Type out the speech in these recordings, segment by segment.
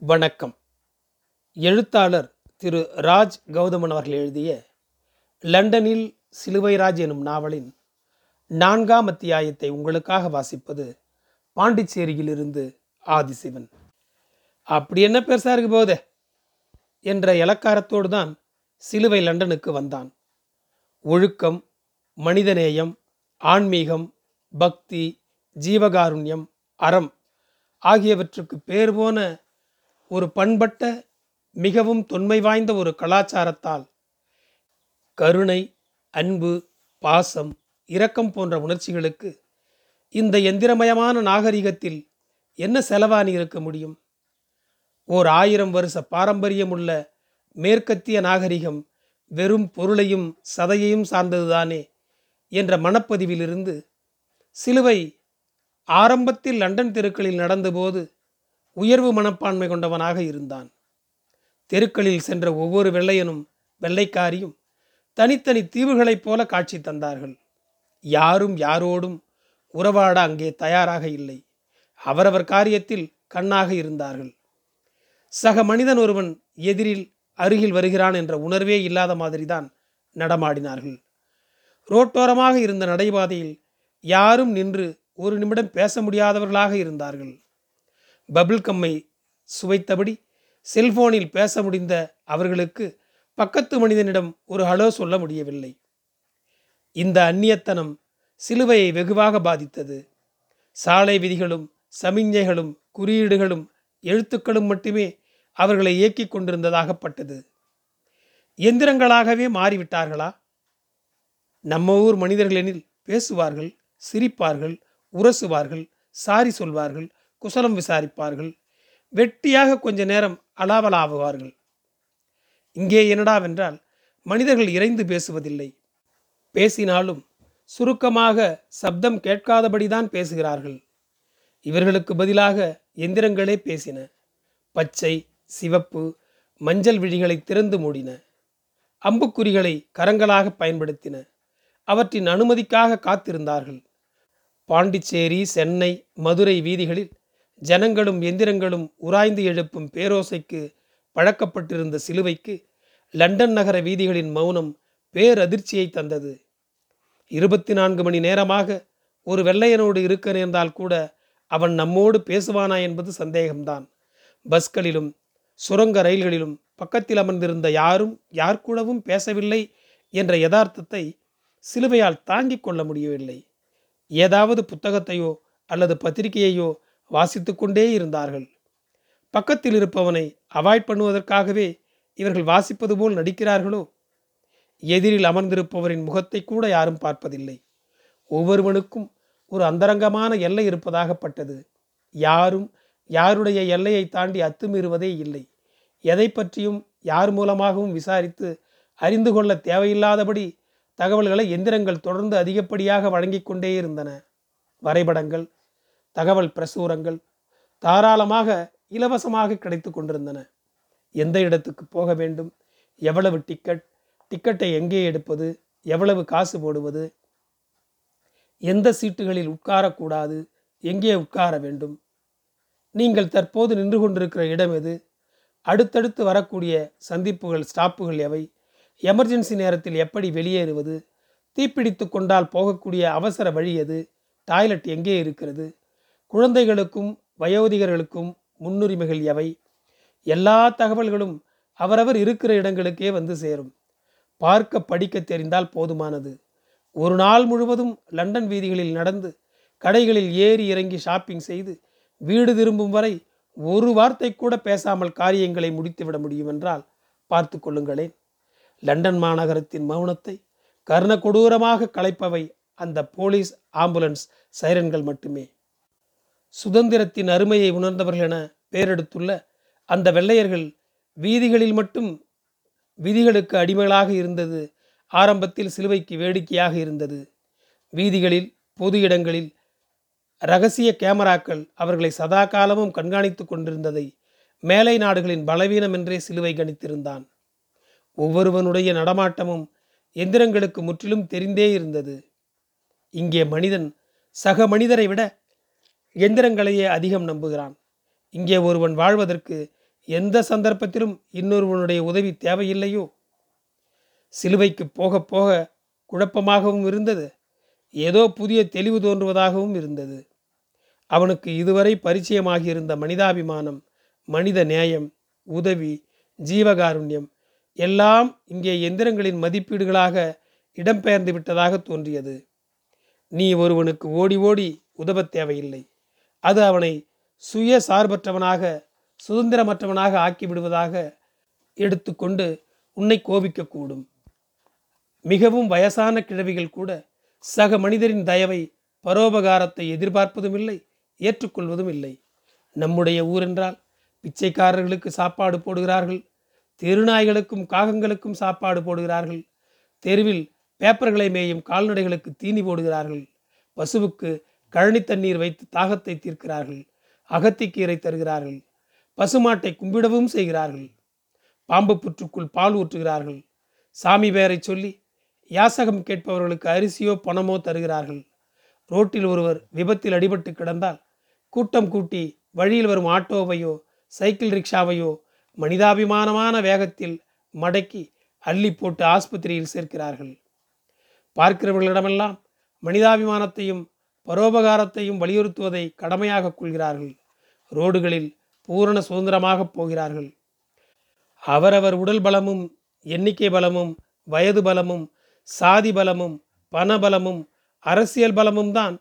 வணக்கம். எழுத்தாளர் திரு ராஜ் கௌதமன் அவர்கள் எழுதிய லண்டனில் சிலுவைராஜ் எனும் நாவலின் நான்காம் அத்தியாயத்தை உங்களுக்காக வாசிப்பது பாண்டிச்சேரியிலிருந்து ஆதிசிவன். அப்படி என்ன பெருசா இருக்கு போதே? என்ற இலக்காரத்தோடு தான் சிலுவை லண்டனுக்கு வந்தான். ஒழுக்கம் மனிதநேயம் ஆன்மீகம் பக்தி ஜீவகாருண்யம் அறம் ஆகியவற்றுக்கு பேர் போன ஒரு பண்பட்ட மிகவும் தொன்மை வாய்ந்த ஒரு கலாச்சாரத்தால் கருணை அன்பு பாசம் இரக்கம் போன்ற உணர்ச்சிகளுக்கு இந்த எந்திரமயமான நாகரிகத்தில் என்ன செலவாணி இருக்க முடியும்? ஓர் ஆயிரம் வருஷ பாரம்பரியமுள்ள மேற்கத்திய நாகரிகம் வெறும் பொருளையும் சதையையும் சார்ந்ததுதானே என்ற மனப்பதிவிலிருந்து சிலுவை ஆரம்பத்தில் லண்டன் தெருக்களில் நடந்தபோது உயர்வு மனப்பான்மை கொண்டவனாக இருந்தான். தெருக்களில் சென்ற ஒவ்வொரு வெள்ளையனும் வெள்ளைக்காரியும் தனித்தனி தீவுகளைப் போல காட்சி தந்தார்கள். யாரும் யாரோடும் உறவாட அங்கே தயாராக இல்லை. அவரவர் காரியத்தில் கண்ணாக இருந்தார்கள். சக மனிதன் ஒருவன் எதிரில் அருகில் வருகிறான் என்ற உணர்வே இல்லாத மாதிரிதான் நடமாடினார்கள். ரோட்டோரமாக இருந்த நடைபாதையில் யாரும் நின்று ஒரு நிமிடம் பேச முடியாதவர்களாக இருந்தார்கள். பபிள் கம்மை சுவைத்தபடி செல்போனில் பேச முடிந்த அவர்களுக்கு பக்கத்து மனிதனிடம் ஒரு ஹலோ சொல்ல முடியவில்லை. இந்த அந்நியத்தனம் சிலுவையை வெகுவாக பாதித்தது. சாலை விதிகளும் சமிஞ்சைகளும் குறியீடுகளும் எழுத்துக்களும் மட்டுமே அவர்களை இயக்கிக் கொண்டிருந்ததாகப்பட்டது எந்திரங்களாகவே மாறிவிட்டார்களா? நம்ம ஊர் மனிதர்களெனில் பேசுவார்கள் சிரிப்பார்கள் உரசுவார்கள் சாரி சொல்வார்கள் குசலம் விசாரிப்பார்கள். வெட்டியாக கொஞ்ச நேரம் அலாவலாவுவார்கள். இங்கே என்னடாவென்றால் மனிதர்கள் இறைந்து பேசுவதில்லை. பேசினாலும் சுருக்கமாக சப்தம் கேட்காதபடிதான் பேசுகிறார்கள். இவர்களுக்கு பதிலாக எந்திரங்களே பேசின. பச்சை சிவப்பு மஞ்சள் விழிகளை திறந்து மூடின. அம்புக்குறிகளை கரங்களாக பயன்படுத்தின. அவற்றின் அனுமதிக்காக காத்திருந்தார்கள். பாண்டிச்சேரி சென்னை மதுரை வீதிகளில் ஜனங்களும் எந்திரங்களும் உராய்ந்து எழுப்பும் பேரோசைக்கு பழக்கப்பட்டிருந்த சிலுவைக்கு லண்டன் நகர வீதிகளின் மௌனம் பேரதிர்ச்சியை தந்தது. இருபத்தி நான்கு மணி நேரமாக ஒரு வெள்ளையனோடு இருக்க நேர்ந்தால் கூட அவன் நம்மோடு பேசுவானா என்பது சந்தேகம்தான். பஸ்களிலும் சுரங்க ரயில்களிலும் பக்கத்தில் அமர்ந்திருந்த யாரும் யார் கூடவும் பேசவில்லை என்ற யதார்த்தத்தை சிலுவையால் தாங்கிக் கொள்ள முடியவில்லை. ஏதாவது புத்தகத்தையோ அல்லது பத்திரிகையையோ வாசித்து கொண்டே இருந்தார்கள். பக்கத்தில் இருப்பவனை அவாய்ட் பண்ணுவதற்காகவே இவர்கள் வாசிப்பது போல் நடிக்கிறார்களோ? எதிரில் அமர்ந்திருப்பவரின் முகத்தை கூட யாரும் பார்ப்பதில்லை. ஒவ்வொருவனுக்கும் ஒரு அந்தரங்கமான எல்லை இருப்பதாகப்பட்டது யாரும் யாருடைய எல்லையை தாண்டி அத்துமீறுவதே இல்லை. எதை பற்றியும் யார் மூலமாகவும் விசாரித்து அறிந்து கொள்ள தேவையில்லாதபடி தகவல்களை எந்திரங்கள் தொடர்ந்து அதிகப்படியாக வழங்கி கொண்டே இருந்தன. வரைபடங்கள் தகவல் பிரசுரங்கள் தாராளமாக இலவசமாக கிடைத்து கொண்டிருந்தன. எந்த இடத்துக்கு போக வேண்டும்? எவ்வளவு டிக்கெட் டிக்கெட்டை எங்கே எடுப்பது? எவ்வளவு காசு போடுவது? எந்த சீட்டுகளில் உட்காரக்கூடாது? எங்கே உட்கார வேண்டும்? நீங்கள் தற்போது நின்று கொண்டிருக்கிற இடம் எது? அடுத்தடுத்து வரக்கூடிய சந்திப்புகள் ஸ்டாப்புகள் எவை? எமர்ஜென்சி நேரத்தில் எப்படி வெளியேறுவது? தீப்பிடித்து கொண்டால் போகக்கூடிய அவசர வழி எது? டாய்லெட் எங்கே இருக்கிறது? குழந்தைகளுக்கும் வயோதிகர்களுக்கும் முன்னுரிமைகள் எவை? எல்லா தகவல்களும் அவரவர் இருக்கிற இடங்களுக்கே வந்து சேரும். பார்க்க படிக்க தெரிந்தால் போதுமானது. ஒரு நாள் முழுவதும் லண்டன் வீதிகளில் நடந்து கடைகளில் ஏறி இறங்கி ஷாப்பிங் செய்து வீடு திரும்பும் வரை ஒரு வார்த்தை கூட பேசாமல் காரியங்களை முடித்துவிட முடியும் என்றால் பார்த்து கொள்ளுங்களேன். லண்டன் மாநகரத்தின் மௌனத்தை கர்ண கொடூரமாக கலைப்பவை அந்த போலீஸ் ஆம்புலன்ஸ் சைரன்கள் மட்டுமே. சுதந்திரத்தின் அருமையை உணர்ந்தவர்கள் என பெயரெடுத்துள்ள அந்த வெள்ளையர்கள் வீதிகளில் மட்டும் விதிகளுக்கு அடிமைகளாக இருந்தது. ஆரம்பத்தில் சிலுவைக்கு வேடிக்கையாக இருந்தது. வீதிகளில் பொது இடங்களில் ரகசிய கேமராக்கள் அவர்களை சதா காலமும் கண்காணித்து கொண்டிருந்ததை மேலை நாடுகளின் பலவீனம் என்றே சிலுவை கணித்திருந்தான். ஒவ்வொருவனுடைய நடமாட்டமும் எந்திரங்களுக்கு முற்றிலும் தெரிந்தே இருந்தது. இங்கே மனிதன் சக மனிதரை விட எந்திரங்களையே அதிகம் நம்புகிறான். இங்கே ஒருவன் வாழ்வதற்கு எந்த சந்தர்ப்பத்திலும் இன்னொருவனுடைய உதவி தேவையில்லையோ? சிலுவைக்கு போக போக குழப்பமாகவும் இருந்தது. ஏதோ புதிய தெளிவு தோன்றுவதாகவும் இருந்தது. அவனுக்கு இதுவரை பரிச்சயமாகியிருந்த மனிதாபிமானம் மனித நேயம் உதவி ஜீவகாருண்யம் எல்லாம் இங்கே எந்திரங்களின் மதிப்பீடுகளாக இடம்பெயர்ந்து விட்டதாக தோன்றியது. நீ ஒருவனுக்கு ஓடி ஓடி உதவ தேவையில்லை. அது அவனை சுய சார்பற்றவனாக சுதந்திரமற்றவனாக ஆக்கிவிடுவதாக எடுத்துக்கொண்டு உன்னை கோபிக்கக்கூடும். மிகவும் வயசான கிழவிகள் கூட சக மனிதரின் தயவை பரோபகாரத்தை எதிர்பார்ப்பதும் இல்லை ஏற்றுக்கொள்வதும் இல்லை நம்முடைய ஊரென்றால் பிச்சைக்காரர்களுக்கு சாப்பாடு போடுகிறார்கள் தெருநாய்களுக்கும் காகங்களுக்கும் சாப்பாடு போடுகிறார்கள் தெருவில் பேப்பர்களை மேயும் கால்நடைகளுக்கு தீனி போடுகிறார்கள் பசுவுக்கு கழனி தண்ணீர் வைத்து தாகத்தை தீர்க்கிறார்கள் அகத்திக்கீரை தருகிறார்கள் பசுமாட்டை கும்பிடவும் செய்கிறார்கள். பாம்பு புற்றுக்குள் பால் ஊற்றுகிறார்கள். சாமி பெயரை சொல்லி யாசகம் கேட்பவர்களுக்கு அரிசியோ பணமோ தருகிறார்கள். ரோட்டில் ஒருவர் விபத்தில் அடிபட்டு கிடந்தால் கூட்டம் கூட்டி வழியில் வரும் ஆட்டோவையோ சைக்கிள் ரிக்ஷாவையோ மனிதாபிமானமான வேகத்தில் மடக்கி அள்ளி போட்டு ஆஸ்பத்திரியில் சேர்க்கிறார்கள். பார்க்கிறவர்களிடமெல்லாம் மனிதாபிமானத்தையும் பரோபகாரத்தையும் வலியுறுத்துவதை கடமையாக கொள்கிறார்கள். ரோடுகளில் பூரண சுதந்திரமாக போகிறார்கள். அவரவர் உடல் பலமும் எண்ணிக்கை பலமும் வயது பலமும் சாதி பலமும் பண பலமும் அரசியல் பலமும் தான்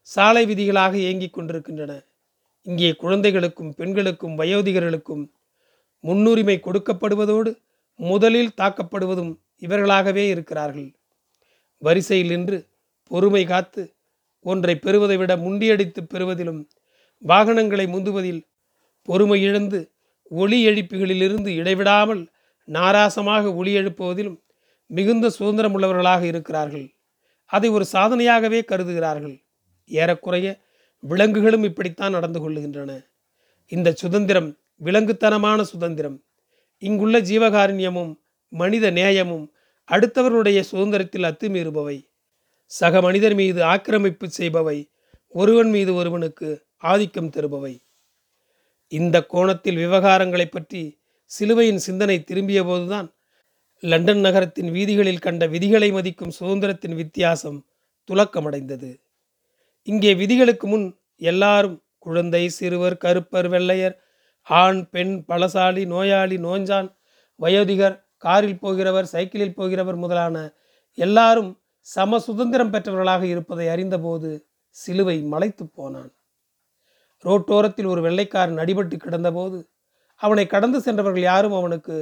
சாலை விதிகளாக இயங்கிக் கொண்டிருக்கின்றன. இங்கே குழந்தைகளுக்கும் பெண்களுக்கும் வயோதிகர்களுக்கும் முன்னுரிமை கொடுக்கப்படுவதோடு முதலில் தாக்கப்படுவதும் இவர்களாகவே இருக்கிறார்கள். வரிசையில் நின்று பொறுமை காத்து ஒன்றை பெறுவதை விட முண்டியடித்து பெறுவதிலும் வாகனங்களை முந்துவதில் பொறுமை இழந்து ஒளி எழுப்பிகளிலிருந்து இடைவிடாமல் நாராசமாக ஒளி எழுப்புவதிலும் மிகுந்த சுதந்திரம் உள்ளவர்களாக இருக்கிறார்கள். அதை ஒரு சாதனையாகவே கருதுகிறார்கள். ஏறக்குறைய விலங்குகளும் இப்படித்தான் நடந்து கொள்ளுகின்றன. இந்த சுதந்திரம் விலங்குத்தனமான சுதந்திரம். இங்குள்ள ஜீவகாருண்யமும் மனித நேயமும் அடுத்தவர்களுடைய சுதந்திரத்தில் அத்துமீறுபவை. சக மனிதர் மீது ஆக்கிரமிப்பு செய்பவை ஒருவன் மீது ஒருவனுக்கு ஆதிக்கம் தருபவை. இந்த கோணத்தில் விவகாரங்களை பற்றி சிலுவையின் சிந்தனை திரும்பிய போதுதான் லண்டன் நகரத்தின் வீதிகளில் கண்ட விதிகளை மதிக்கும் சுதந்திரத்தின் வித்தியாசம் துலக்கமடைந்தது. இங்கே விதிகளுக்கு முன் எல்லாரும் குழந்தை சிறுவர் கருப்பர் வெள்ளையர் ஆண் பெண் பலசாலி நோயாளி நோஞ்சான் வயோதிகர் காரில் போகிறவர் சைக்கிளில் போகிறவர் முதலான எல்லாரும் சம சுதந்திரம் பெற்றவர்களாக இருப்பதை அறிந்தபோது சிலுவை மலைத்து போனான். ரோட்டோரத்தில் ஒரு வெள்ளைக்காரன் அடிபட்டு கிடந்தபோது அவனை கடந்து சென்றவர்கள் யாரும் அவனுக்கு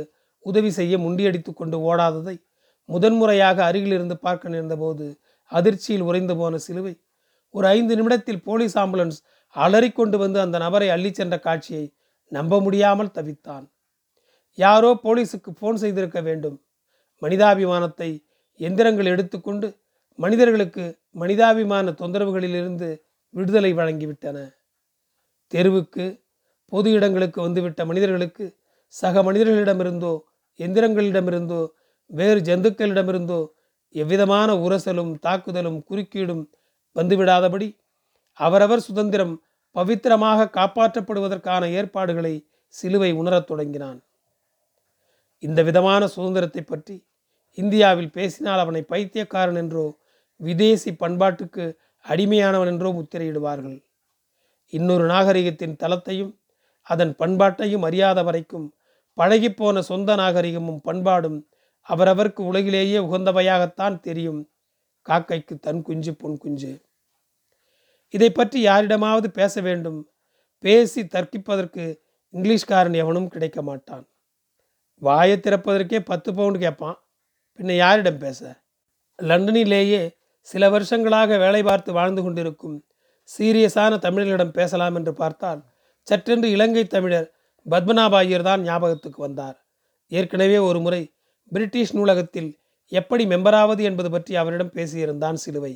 உதவி செய்ய முண்டியடித்து கொண்டு ஓடாததை முதன்முறையாக அருகிலிருந்து பார்க்க நேர்ந்தபோது அதிர்ச்சியில் உறைந்து போன சிலுவை ஒரு ஐந்து நிமிடத்தில் போலீஸ் ஆம்புலன்ஸ் அலறிக்கொண்டு வந்து அந்த நபரை அள்ளி சென்ற காட்சியை நம்ப முடியாமல் தவித்தான். யாரோ போலீஸுக்கு ஃபோன் செய்திருக்க வேண்டும். மனிதாபிமானத்தை எந்திரங்கள் எடுத்துக்கொண்டு மனிதர்களுக்கு மனிதாபிமான தொந்தரவுகளிலிருந்து விடுதலை வழங்கிவிட்டன. தெருவுக்கு பொது இடங்களுக்கு வந்துவிட்ட மனிதர்களுக்கு சக மனிதர்களிடமிருந்தோ எந்திரங்களிடமிருந்தோ வேறு ஜந்துக்களிடமிருந்தோ எவ்விதமான உரசலும் தாக்குதலும் குறுக்கீடும் வந்துவிடாதபடி அவரவர் சுதந்திரம் பவித்திரமாக காப்பாற்றப்படுவதற்கான ஏற்பாடுகளை சிலுவை உணரத் தொடங்கினான். இந்த விதமான சுதந்திரத்தை பற்றி இந்தியாவில் பேசினால் அவனை பைத்தியக்காரன் என்றோ விதேசி பண்பாட்டுக்கு அடிமையானவன் என்றோ முத்திரையிடுவார்கள். இன்னொரு நாகரிகத்தின் தளத்தையும் அதன் பண்பாட்டையும் அறியாத வரைக்கும் பழகிப்போன சொந்த நாகரிகமும் பண்பாடும் அவரவருக்கு உலகிலேயே உகந்தவையாகத்தான் தெரியும். காக்கைக்கு தன் குஞ்சு பொன் குஞ்சு. இதை பற்றி யாரிடமாவது பேச வேண்டும். பேசி தர்க்கிப்பதற்கு இங்கிலீஷ்காரன் எவனும் கிடைக்க மாட்டான். வாயை திறப்பதற்கே பத்து பவுண்டு கேட்பான். பின்ன யாரிடம் பேச? லண்டனிலேயே சில வருஷங்களாக வேலை பார்த்து வாழ்ந்து கொண்டிருக்கும் சீரியஸான தமிழர்களிடம் பேசலாம் என்று பார்த்தால் சற்றென்று இலங்கை தமிழர் பத்மநாபாயர் தான் ஞாபகத்துக்கு வந்தார். ஏற்கனவே ஒரு முறை பிரிட்டிஷ் நூலகத்தில் எப்படி மெம்பராவது என்பது பற்றி அவரிடம் பேசியிருந்தான் சிலுவை.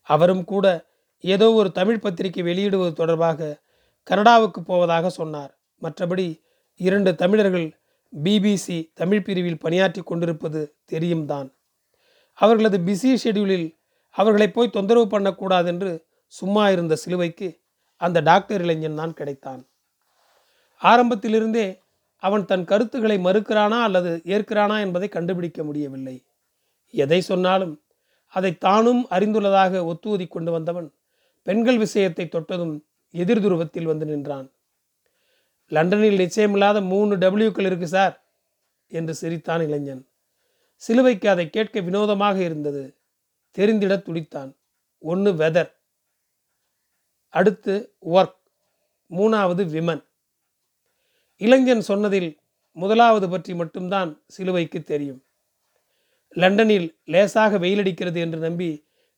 அவரும் கூட ஏதோ ஒரு தமிழ் பத்திரிகை வெளியிடுவது தொடர்பாக கனடாவுக்கு போவதாக சொன்னார். மற்றபடி இரண்டு தமிழர்கள் பிபிசி தமிழ் பிரிவில் பணியாற்றி கொண்டிருப்பது தெரியும் தான் அவர்களது பிஸி ஷெடியூலில் அவர்களை போய் தொந்தரவு பண்ணக்கூடாது என்று சும்மா இருந்த சிலுவைக்கு அந்த டாக்டர் இளைஞன் தான் கிடைத்தான். ஆரம்பத்திலிருந்தே அவன் தன் கருத்துக்களை மறுக்கிறானா அல்லது ஏற்கிறானா என்பதை கண்டுபிடிக்க முடியவில்லை. எதை சொன்னாலும் அதை தானும் அறிந்துள்ளதாக ஒத்துவதி கொண்டு வந்தவன் பெண்கள் விஷயத்தை தொட்டதும் எதிர் துருவத்தில் வந்து நின்றான். லண்டனில் நிச்சயமில்லாத மூணு டபிள்யூக்கள் இருக்கு சார் என்று சிரித்தான் இளைஞன். சிலுவைக்கு அதை கேட்க வினோதமாக இருந்தது. தெரிந்திட துடித்தான். ஒன்று வெதர் அடுத்து ஒர்க் மூணாவது விமன் இளைஞன் சொன்னதில் முதலாவது பற்றி மட்டும்தான் சிலுவைக்கு தெரியும். லண்டனில் லேசாக வெயிலடிக்கிறது என்று நம்பி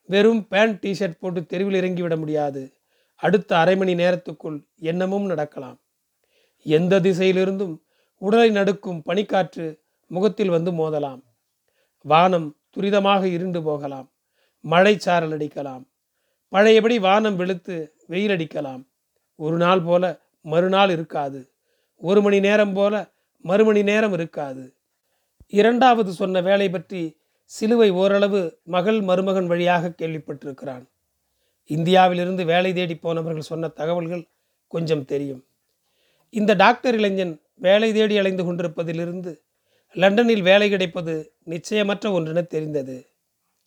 வெறும் பேண்ட் டிஷர்ட் போட்டு தெருவில் இறங்கிவிட முடியாது. அடுத்த அரை மணி நேரத்துக்குள் என்னமும் நடக்கலாம். எந்த திசையிலிருந்தும் உடலை நடுக்கும் பனிக்காற்று முகத்தில் வந்து மோதலாம். வானம் துரிதமாக இருண்டு போகலாம். மழை சாரல் அடிக்கலாம். பழையபடி வானம் வெளுத்து வெயில் அடிக்கலாம். ஒரு நாள் போல மறுநாள் இருக்காது. ஒரு மணி நேரம் போல மறுமணி நேரம் இருக்காது. இரண்டாவது சொன்ன வேலை பற்றி சிலுவை ஓரளவு மகள் மருமகன் வழியாக கேள்விப்பட்டிருக்கிறான். இந்தியாவிலிருந்து வேலை தேடி போனவர்கள் சொன்ன தகவல்கள் கொஞ்சம் தெரியும். இந்த டாக்டர் இளைஞன் வேலை தேடி அலைந்து கொண்டிருப்பதிலிருந்து லண்டனில் வேலை கிடைப்பது நிச்சயமற்ற ஒன்றென தெரிந்தது.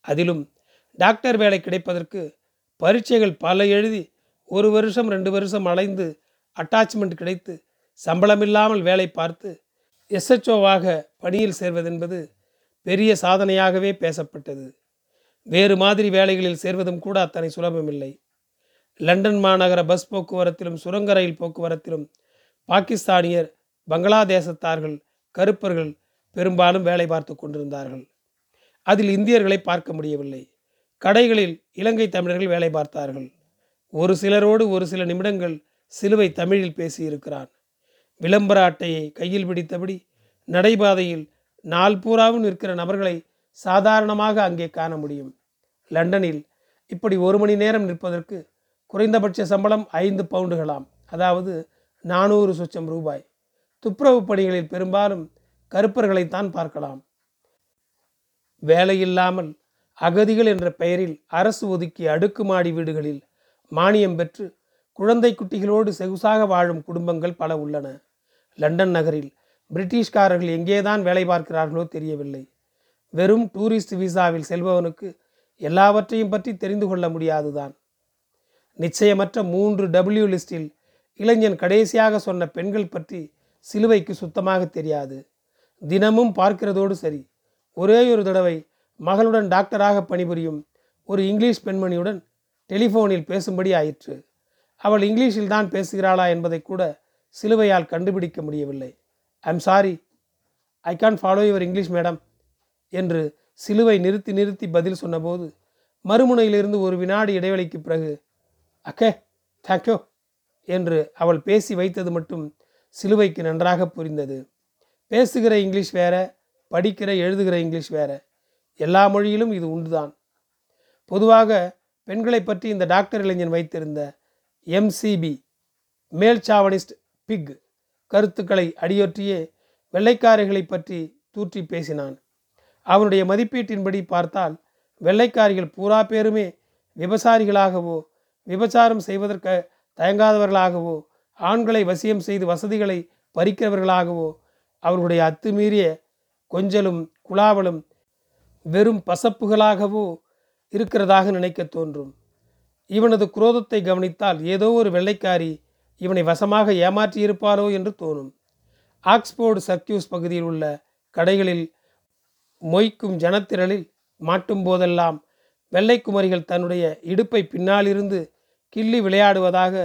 அதிலும் டாக்டர் வேலை கிடைப்பதற்கு பரீட்சைகள் பல எழுதி ஒரு வருஷம் ரெண்டு வருஷம் அலைந்து அட்டாச்மெண்ட் கிடைத்து சம்பளமில்லாமல் வேலை பார்த்து எஸ்ஹெச்ஓவாக பணியில் சேர்வதென்பது பெரிய சாதனையாகவே பேசப்பட்டது. வேறு மாதிரி வேலைகளில் சேர்வதும் கூட அத்தனை சுலபமில்லை. லண்டன் மாநகர பஸ் போக்குவரத்திலும் சுரங்க ரயில் போக்குவரத்திலும் பாகிஸ்தானியர் பங்களாதேசத்தார்கள் கருப்பர்கள் பெரும்பாலும் வேலை பார்த்து கொண்டிருந்தார்கள். அதில் இந்தியர்களை பார்க்க முடியவில்லை. கடைகளில் இலங்கை தமிழர்கள் வேலை பார்த்தார்கள். ஒரு சிலரோடு ஒரு சில நிமிடங்கள் சிலுவை தமிழில் பேசியிருக்கிறான். விளம்பர அட்டையை கையில் பிடித்தபடி நடைபாதையில் நாள் பூராவும் நிற்கிற நபர்களை சாதாரணமாக அங்கே காண முடியும். லண்டனில் இப்படி ஒரு மணி நேரம் நிற்பதற்கு குறைந்தபட்ச சம்பளம் ஐந்து பவுண்டுகளாம். அதாவது நானூறு சொச்சம் ரூபாய். துப்புரவு பணிகளில் பெரும்பாலும் கருப்பர்களைத்தான் பார்க்கலாம். வேலையில்லாமல் அகதிகள் என்ற பெயரில் அரசு ஒதுக்கிய அடுக்குமாடி வீடுகளில் மானியம் பெற்று குழந்தை குட்டிகளோடு செகுசாக வாழும் குடும்பங்கள் பல உள்ளன. லண்டன் நகரில் பிரிட்டிஷ்காரர்கள் எங்கேதான் வேலை பார்க்கிறார்களோ தெரியவில்லை. வெறும் டூரிஸ்ட் விசாவில் செல்பவனுக்கு எல்லாவற்றையும் பற்றி தெரிந்து கொள்ள முடியாதுதான். நிச்சயமற்ற மூன்று டபிள்யூ லிஸ்டில் இளைஞன் கடைசியாக சொன்ன பெண்கள் பற்றி சிலுவைக்கு சுத்தமாக தெரியாது. தினமும் பார்க்கிறதோடு சரி. ஒரே ஒரு தடவை மகளுடன் டாக்டராக பணிபுரியும் ஒரு இங்கிலீஷ் பெண்மணியுடன் டெலிஃபோனில் பேசும்படி ஆயிற்று. அவள் இங்கிலீஷில் தான் பேசுகிறாளா என்பதை கூட சிலுவையால் கண்டுபிடிக்க முடியவில்லை. I'm sorry I can't follow your English madam என்று சிலுவை நிறுத்தி நிறுத்தி பதில் சொன்னபோது மறுமுனையிலிருந்து ஒரு வினாடி இடைவெளிக்கு பிறகு அக்கே தேங்க்யூ என்று அவள் பேசி வைத்தது மட்டும் சிலுவைக்கு நன்றாக புரிந்தது. பேசுகிற இங்கிலீஷ் வேற படிக்கிற எழுதுகிற இங்கிலீஷ் வேற. எல்லா மொழியிலும் இது உண்டுதான். பொதுவாக பெண்களை பற்றி இந்த டாக்டர் இளைஞன் வைத்திருந்த எம்சிபி மேல் சாவனிஸ்ட் பிக் கருத்துக்களை அடியொற்றியே வெள்ளைக்காரிகளை பற்றி தூற்றி பேசினான். அவனுடைய மதிப்பீட்டின்படி பார்த்தால் வெள்ளைக்காரிகள் பூரா பேருமே விபசாரிகளாகவோ விபச்சாரம் செய்வதற்கு தயங்காதவர்களாகவோ ஆண்களை வசியம் செய்து வசதிகளை பறிக்கிறவர்களாகவோ அவர்களுடைய அத்துமீறிய கொஞ்சலும் குழாவலும் வெறும் பசப்புகளாகவோ இருக்கிறதாக நினைக்க தோன்றும். இவனது குரோதத்தை கவனித்தால் ஏதோ ஒரு வெள்ளைக்காரி இவனை வசமாக ஏமாற்றியிருப்பாரோ என்று தோணும். ஆக்ஸ்போர்டு சர்க்கியூஸ் பகுதியில் உள்ள கடைகளில் மொய்க்கும் ஜனத்திரளில் மாட்டும் போதெல்லாம் வெள்ளைக்குமரிகள் தன்னுடைய இடுப்பை பின்னாலிருந்து கிள்ளி விளையாடுவதாக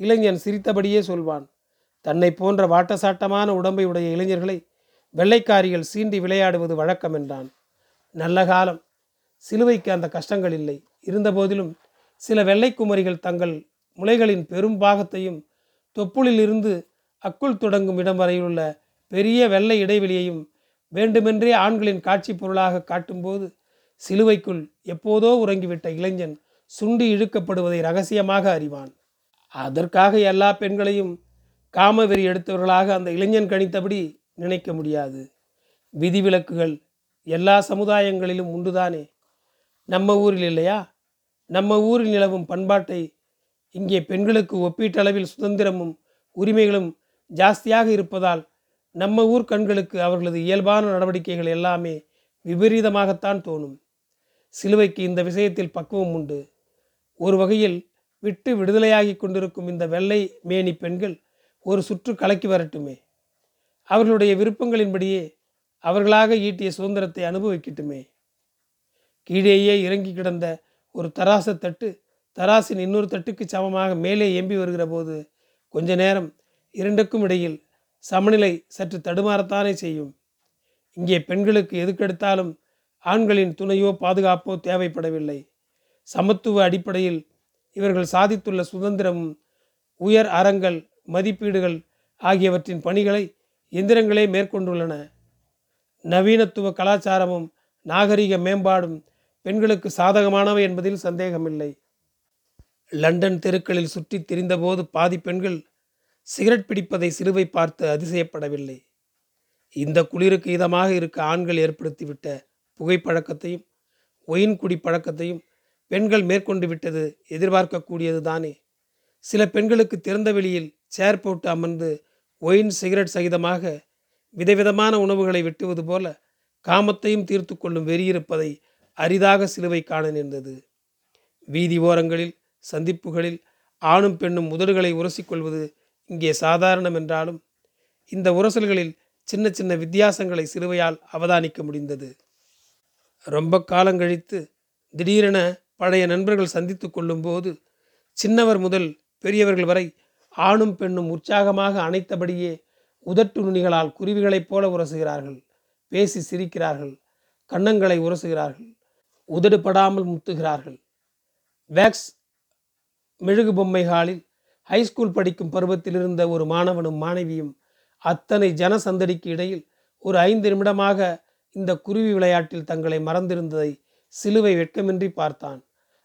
இளைஞன் சிரித்தபடியே சொல்வான். தன்னை போன்ற வாட்டசாட்டமான உடம்பை உடைய இளைஞர்களை வெள்ளைக்காரிகள் சீண்டி விளையாடுவது வழக்கம் என்றான். நல்ல காலம். சிலுவைக்கு அந்த கஷ்டங்கள் இல்லை. இருந்தபோதிலும் சில வெள்ளைக்குமரிகள் தங்கள் முளைகளின் பெரும் பாகத்தையும் தொப்புளிலிருந்து அக்குள் தொடங்கும் இடம் வரையிலுள்ள பெரிய வெள்ளை இடைவெளியையும் வேண்டுமென்றே ஆண்களின் காட்சி பொருளாக காட்டும்போது சிலுவைக்குள் எப்போதோ உறங்கிவிட்ட இளைஞன் சுண்டி இழுக்கப்படுவதை ரகசியமாக அறிவான். அதற்காக எல்லா பெண்களையும் காமவெறி எடுத்தவர்களாக அந்த இளைஞன் கணித்தபடி நினைக்க முடியாது. விதிவிலக்குகள் எல்லா சமுதாயங்களிலும் உண்டுதானே? நம்ம ஊரில் இல்லையா? நம்ம ஊரில் நிலவும் பண்பாட்டை இங்கே பெண்களுக்கு ஒப்பீட்டளவில் சுதந்திரமும் உரிமைகளும் ஜாஸ்தியாக இருப்பதால் நம்ம ஊர் கண்களுக்கு அவர்களது இயல்பான நடவடிக்கைகள் எல்லாமே விபரீதமாகத்தான் தோணும். சிலுவைக்கு இந்த விஷயத்தில் பக்குவம் உண்டு. ஒரு வகையில் விட்டு விடுதலையாகி கொண்டிருக்கும் இந்த வெள்ளை மேனி பெண்கள் ஒரு சுற்று கலக்கி வரட்டுமே. அவர்களுடைய விருப்பங்களின்படியே அவர்களாக ஈட்டிய சுதந்திரத்தை அனுபவிக்கட்டுமே. கீழேயே இறங்கி கிடந்த ஒரு தராச தட்டு தராசின் இன்னொரு தட்டுக்கு சமமாக மேலே எம்பி வருகிற போது கொஞ்ச நேரம் இரண்டுக்கும் இடையில் சமநிலை சற்று தடுமாறத்தானே செய்யும். இங்கே பெண்களுக்கு எதுக்கெடுத்தாலும் ஆண்களின் துணையோ பாதுகாப்போ தேவைப்படவில்லை. சமத்துவ அடிப்படையில் இவர்கள் சாதித்துள்ள சுதந்திரமும் உயர் அறங்கள் மதிப்பீடுகள் ஆகியவற்றின் பணிகளை எந்திரங்களே மேற்கொண்டுள்ளன. நவீனத்துவ கலாச்சாரமும் நாகரிக மேம்பாடும் பெண்களுக்கு சாதகமானவை என்பதில் சந்தேகமில்லை. லண்டன் தெருக்களில் சுற்றி திரிந்தபோது பாதி பெண்கள் சிகரெட் பிடிப்பதை சிலுவை பார்த்து அதிசயப்படவில்லை. இந்த குளிருக்கு இதமாக இருக்க ஆண்கள் ஏற்படுத்திவிட்ட புகைப்பழக்கத்தையும் ஒயின் குடி பழக்கத்தையும் பெண்கள் மேற்கொண்டு விட்டது எதிர்பார்க்கக்கூடியது தானே? சில பெண்களுக்கு திறந்த வெளியில் சேர் போட்டு அமர்ந்து ஒயின் சிகரெட் சகிதமாக விதவிதமான உணவுகளை வெட்டுவது போல காமத்தையும் தீர்த்து கொள்ளும் வெறியிருப்பதை அரிதாக சிலுவை காண நேர்ந்தது. வீதி ஓரங்களில் சந்திப்புகளில் ஆணும் பெண்ணும் உதடுகளை உரசிக்கொள்வது இங்கே சாதாரணம் என்றாலும் இந்த உரசல்களில் சின்ன சின்ன வித்தியாசங்களை சிலுவையால் அவதானிக்க முடிந்தது. ரொம்ப காலங்கழித்து திடீரென பழைய நண்பர்கள் சந்தித்து கொள்ளும்போது சின்னவர் முதல் பெரியவர்கள் வரை ஆணும் பெண்ணும் உற்சாகமாக அணைத்தபடியே உதட்டு நுனிகளால் குருவிகளைப் போல உரசுகிறார்கள். பேசி சிரிக்கிறார்கள். கன்னங்களை உரசுகிறார்கள். உதடுபடாமல் முத்துகிறார்கள். வேக்ஸ் மெழுகு பொம்மை ஹாலில் ஹைஸ்கூல் படிக்கும் பருவத்தில் இருந்த ஒரு மாணவனும் மாணவியும் அத்தனை ஜனசந்தடிக்கு இடையில் ஒரு ஐந்து நிமிடமாக இந்த குருவி விளையாட்டில் தங்களை மறந்திருந்ததை சிலுவை வெட்கமின்றி பார்த்தான்.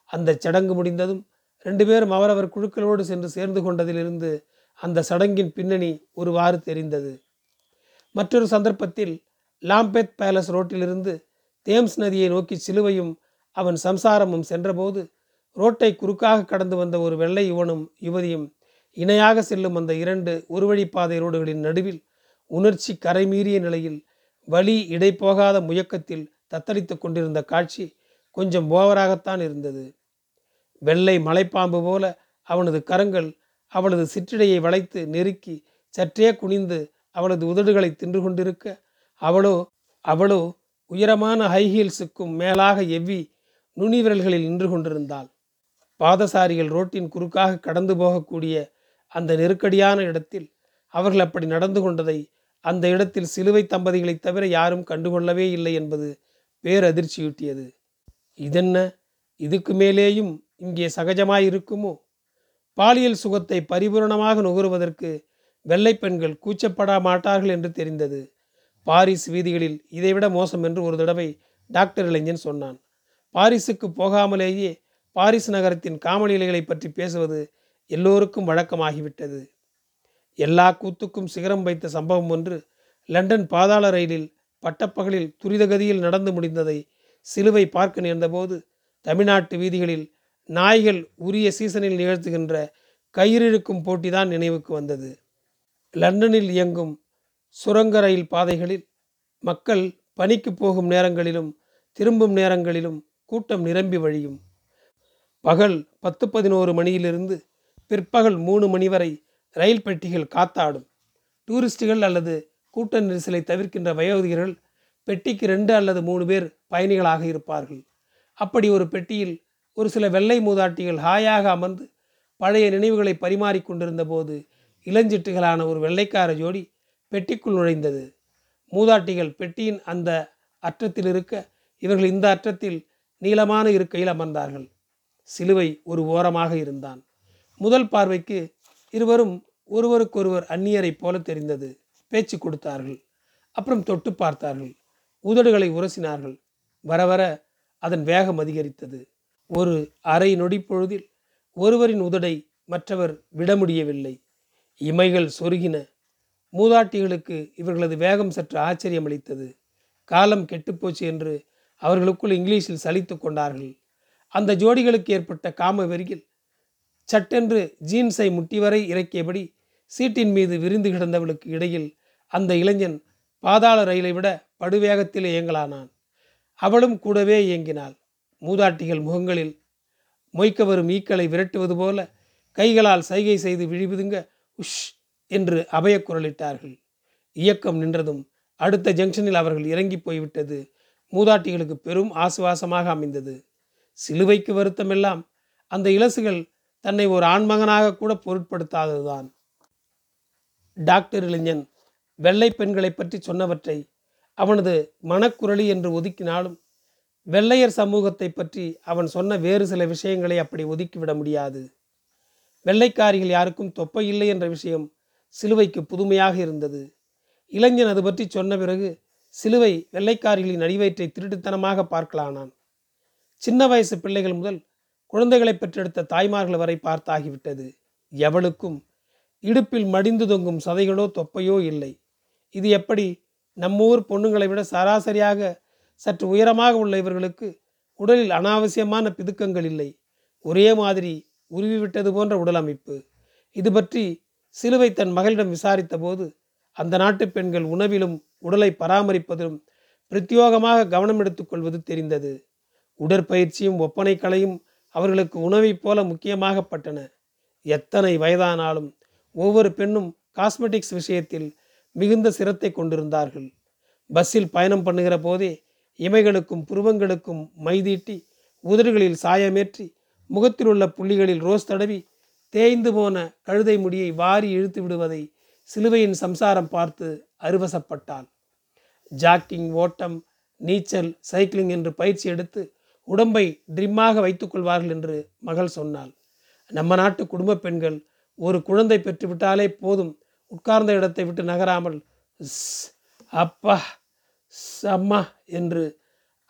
அந்த சடங்கு முடிந்ததும் ரெண்டு பேரும் அவரவர் குழுக்களோடு சென்று சேர்ந்து கொண்டதிலிருந்து அந்த சடங்கின் பின்னணி ஒருவாறு தெரிந்தது. மற்றொரு சந்தர்ப்பத்தில் லாம்பெத் பேலஸ் ரோட்டிலிருந்து தேம்ஸ் நதியை நோக்கி சிலுவையும் அவன் சம்சாரமும் சென்றபோது ரோட்டை குறுக்காக கடந்து வந்த ஒரு வெள்ளை யுவனும் யுவதியும் இணையாக செல்லும் அந்த இரண்டு ஒருவழிப்பாதை ரோடுகளின் நடுவில் உணர்ச்சி கரைமீறிய நிலையில் வழி இடைப்போகாத முயக்கத்தில் தத்தளித்து கொண்டிருந்த காட்சி கொஞ்சம் ஓவராகத்தான் இருந்தது. வெள்ளை மலைப்பாம்பு போல அவனது கரங்கள் அவளது சிற்றிடையை வளைத்து நெருக்கி சற்றே குனிந்து அவளது உதடுகளை தின்று கொண்டிருக்க அவளோ அவளோ உயரமான ஹைஹீல்ஸுக்கும் மேலாக எவ்வி நுனி விரல்களில் நின்று கொண்டிருந்தாள். பாதசாரிகள் ரோட்டின் குறுக்காக கடந்து போகக்கூடிய அந்த நெருக்கடியான இடத்தில் அவர்கள் அப்படி நடந்து கொண்டதை அந்த இடத்தில் சிலுவை தம்பதிகளைத் தவிர யாரும் கண்டுகொள்ளவே இல்லை என்பது பேரதிர்ச்சியூட்டியது. இதென்ன? இதுக்கு மேலேயும் இங்கே சகஜமாயிருக்குமோ? பாலியல் சுகத்தை பரிபூரணமாக நுகருவதற்கு வெள்ளை பெண்கள் கூச்சப்பட மாட்டார்கள் என்று தெரிந்தது. பாரிஸ் வீதிகளில் இதைவிட மோசம் என்று ஒரு தடவை டாக்டர் இளைஞன் சொன்னான். பாரிஸுக்கு போகாமலேயே பாரிஸ் நகரத்தின் காமநிலைகளை பற்றி பேசுவது எல்லோருக்கும் வழக்கமாகிவிட்டது. எல்லா கூத்துக்கும் சிகரம் வைத்த சம்பவம் ஒன்று லண்டன் பாதாள ரயிலில் பட்டப்பகலில் துரிதகதியில் நடந்து முடிந்ததை சிலுவை பார்க்க நேர்ந்தபோது தமிழ்நாட்டு வீதிகளில் நாய்கள் உரிய சீசனில் நிகழ்த்துகின்ற கயிறிழுக்கும் போட்டிதான் நினைவுக்கு வந்தது. லண்டனில் இயங்கும் சுரங்க ரயில் பாதைகளில் மக்கள் பணிக்கு போகும் நேரங்களிலும் திரும்பும் நேரங்களிலும் கூட்டம் நிரம்பி வழியும். பகல் பத்து பதினோரு மணியிலிருந்து பிற்பகல் மூணு மணி வரை ரயில் பெட்டிகள் காத்தாடும். டூரிஸ்டுகள் அல்லது கூட்ட நெரிசலை தவிர்க்கின்ற வயோதிகர்கள் பெட்டிக்கு ரெண்டு அல்லது மூணு பேர் பயணிகளாக இருப்பார்கள். அப்படி ஒரு பெட்டியில் ஒரு சில வெள்ளை மூதாட்டிகள் ஹாயாக அமர்ந்து பழைய நினைவுகளை பரிமாறிக்கொண்டிருந்த போது இளஞ்சிட்டுகளான ஒரு வெள்ளைக்கார ஜோடி பெட்டிக்குள் நுழைந்தது. மூதாட்டிகள் பெட்டியின் அந்த அற்றத்தில் இருக்க இவர்கள் இந்த அற்றத்தில் நீளமான இருக்கையில் அமர்ந்தார்கள். சிலுவை ஒரு ஓரமாக இருந்தான். முதல் பார்வைக்கு இருவரும் ஒருவருக்கொருவர் அந்நியரைப் போல தெரிந்தது. பேச்சு கொடுத்தார்கள். அப்புறம் தொட்டு பார்த்தார்கள். உதடுகளை உரசினார்கள். வர வர அதன் வேகம் அதிகரித்தது. ஒரு அரை நொடி பொழுதில் ஒருவரின் உதடை மற்றவர் விட முடியவில்லை. இமைகள் சொருகின. மூதாட்டிகளுக்கு இவர்களது வேகம் சற்று ஆச்சரியமளித்தது காலம் கெட்டுப்போச்சு என்று அவர்களுக்குள் இங்கிலீஷில் சலித்து கொண்டார்கள். அந்த ஜோடிகளுக்கு ஏற்பட்ட காம வெறியில் சட்டென்று ஜீன்ஸை முட்டி வரை இறக்கியபடி சீட்டின் மீது விரிந்து கிடந்தவளுக்கு இடையில் அந்த இளைஞன் பாதாள ரயிலை விட படுவேகத்தில் இயங்கலானான். அவளும் கூடவே இயங்கினாள். மூதாட்டிகள் முகங்களில் மொய்க்க வரும் ஈக்களை விரட்டுவது போல கைகளால் சைகை செய்து விழிபுதுங்க உஷ்! என்று அபய குரலிட்டார்கள் இயக்கம் நின்றதும் அடுத்த ஜங்ஷனில் அவர்கள் இறங்கி போய்விட்டது. மூதாட்டிகளுக்கு பெரும் ஆசுவாசமாக அமைந்தது. சிலுவைக்கு வருத்தமெல்லாம் அந்த இலசுகள் தன்னை ஒரு ஆண்மகனாக கூட பொருட்படுத்தாததுதான். டாக்டர் இளைஞன் வெள்ளை பெண்களை பற்றி சொன்னவற்றை அவனது மனக்குரளி என்று ஒதுக்கினாலும் வெள்ளையர் சமூகத்தை பற்றி அவன் சொன்ன வேறு சில விஷயங்களை அப்படி ஒதுக்கிவிட முடியாது. வெள்ளைக்காரிகள் யாருக்கும் தொப்பை இல்லை என்ற விஷயம் சிலுவைக்கு புதுமையாக இருந்தது. இளைஞன் அது பற்றி சொன்ன பிறகு சிலுவை வெள்ளைக்காரிகளின் அடிவயிற்றை திருட்டுத்தனமாக பார்க்கலானான். சின்ன வயசு பிள்ளைகள் முதல் குழந்தைகளை பெற்றெடுத்த தாய்மார்கள் வரை பார்த்தாகிவிட்டது. எவளுக்கும் இடுப்பில் மடிந்து தொங்கும் சதைகளோ தொப்பையோ இல்லை. இது எப்படி நம்மூர் பொண்ணுங்களை விட சராசரியாக சற்று உயரமாக உள்ள இவர்களுக்கு உடலில் அனாவசியமான பிதுக்கங்கள் இல்லை. ஒரே மாதிரி உருவிவிட்டது போன்ற உடல் அமைப்பு. இது பற்றி சிலுவை தன் மகளிடம் விசாரித்த போது அந்த நாட்டு பெண்கள் உணவிலும் உடலை பராமரிப்பதிலும் பிரத்யோகமாக கவனம் எடுத்துக்கொள்வது தெரிந்தது. உடற்பயிற்சியும் ஒப்பனை கலையும் அவர்களுக்கு உணவைப் போல முக்கியமாகப்பட்டன எத்தனை வயதானாலும் ஒவ்வொரு பெண்ணும் காஸ்மெட்டிக்ஸ் விஷயத்தில் மிகுந்த சிரத்தை கொண்டிருந்தார்கள். பஸ்ஸில் பயணம் பண்ணுகிற போதே இமைகளுக்கும் புருவங்களுக்கும் மைதீட்டி உதடுகளில் சாயமேற்றி முகத்தில் உள்ள புள்ளிகளில் ரோஸ் தடவி தேய்ந்து போன கழுதை முடியை வாரி இழுத்து விடுவதை சிலுவையின் சம்சாரம் பார்த்து அருவசப்பட்டாள். ஜாக்கிங் ஓட்டம் நீச்சல் சைக்கிளிங் என்று பயிற்சி எடுத்து உடம்பை ட்ரிம்மாக வைத்துக் கொள்வார்கள் என்று மகள் சொன்னாள். நம்ம நாட்டு குடும்ப பெண்கள் ஒரு குழந்தை பெற்றுவிட்டாலே போதும் உட்கார்ந்த இடத்தை விட்டு நகராமல் அப்பா அம்மா என்று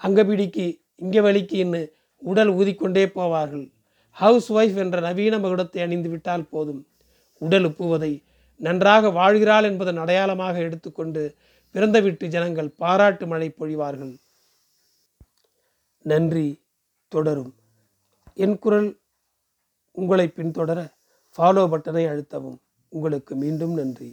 அங்க பிடிக்கு இங்கே வலிக்குன்னு உடல் ஊதிக்கொண்டே போவார்கள். ஹவுஸ் ஒய்ஃப் என்ற நவீன மகுடத்தை அணிந்து விட்டால் போதும். உடல் உப்புவதை நன்றாக வாழ்கிறாள் என்பதன் அடையாளமாக எடுத்துக்கொண்டு பிறந்த வீட்டு ஜனங்கள் பாராட்டு மழை பொழிவார்கள். நன்றி தொடரும். என் குரல் உங்களை பின்தொடர ஃபாலோ பட்டனை அழுத்தவும். உங்களுக்கு மீண்டும் நன்றி.